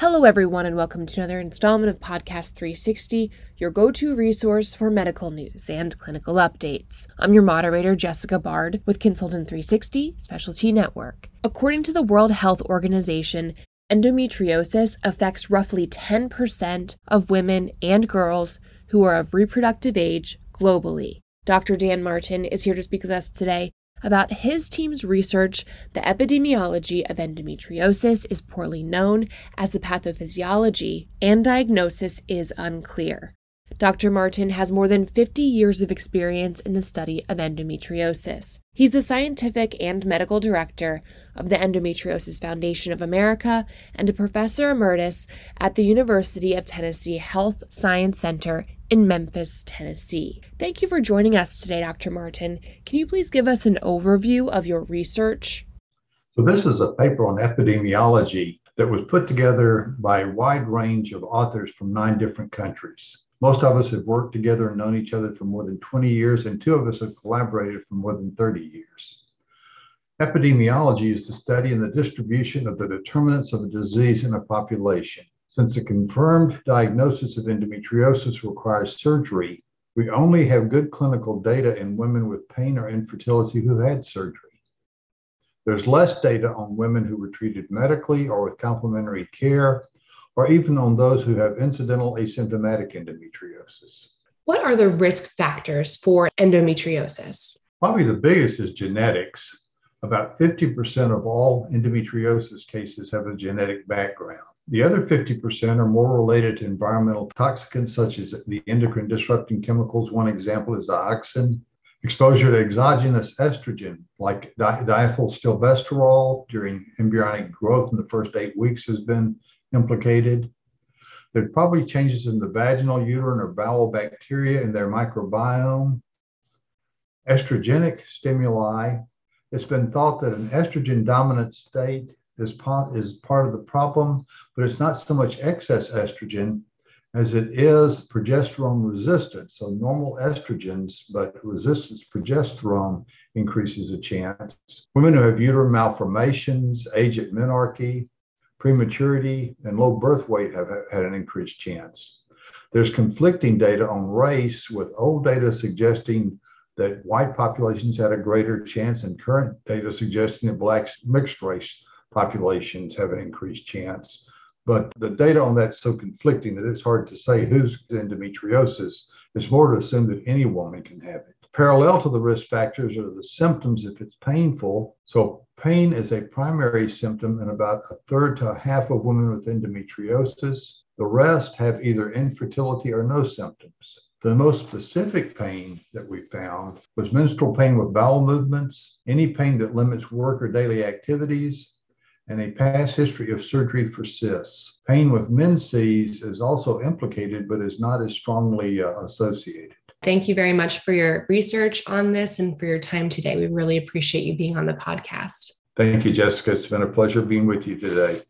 Hello, everyone, and welcome to another installment of Podcast 360, your go to resource for medical news and clinical updates. I'm your moderator, Jessica Bard, with Consultant 360 Specialty Network. According to the World Health Organization, endometriosis affects roughly 10% of women and girls who are of reproductive age globally. Dr. Dan Martin is here to speak with us today about his team's research, the epidemiology of endometriosis is poorly known as the pathophysiology, and diagnosis is unclear. Dr. Martin has more than 50 years of experience in the study of endometriosis. He's the scientific and medical director of the Endometriosis Foundation of America and a professor emeritus at the University of Tennessee Health Science Center in Memphis, Tennessee. Thank you for joining us today, Dr. Martin. Can you please give us an overview of your research? So, this is a paper on epidemiology that was put together by a wide range of authors from nine different countries. Most of us have worked together and known each other for more than 20 years, and two of us have collaborated for more than 30 years. Epidemiology is the study and the distribution of the determinants of a disease in a population. Since a confirmed diagnosis of endometriosis requires surgery, we only have good clinical data in women with pain or infertility who had surgery. There's less data on women who were treated medically or with complementary care, or even on those who have incidental asymptomatic endometriosis. What are the risk factors for endometriosis? Probably the biggest is genetics. About 50% of all endometriosis cases have a genetic background. The other 50% are more related to environmental toxicants such as the endocrine disrupting chemicals. One example is dioxin. Exposure to exogenous estrogen like di- diethylstilbestrol during embryonic growth in the first eight weeks has been implicated. There are probably changes in the vaginal, uterine, or bowel bacteria in their microbiome. Estrogenic stimuli. It's been thought that an estrogen dominant state is, is part of the problem, but it's not so much excess estrogen as it is progesterone resistance. So normal estrogens, but resistance progesterone increases the chance. Women who have uterine malformations, age at menarche, prematurity, and low birth weight have had an increased chance. There's conflicting data on race, with old data suggesting that white populations had a greater chance, and current data suggesting that blacks mixed race populations have an increased chance. But the data on that's so conflicting that it's hard to say who's endometriosis. It's more to assume that any woman can have it. Parallel to the risk factors are the symptoms if it's painful. So, pain is a primary symptom in about a third to a half of women with endometriosis. The rest have either infertility or no symptoms. The most specific pain that we found was menstrual pain with bowel movements, any pain that limits work or daily activities, and a past history of surgery for cysts. Pain with menses is also implicated, but is not as strongly uh, associated. Thank you very much for your research on this and for your time today. We really appreciate you being on the podcast. Thank you, Jessica. It's been a pleasure being with you today.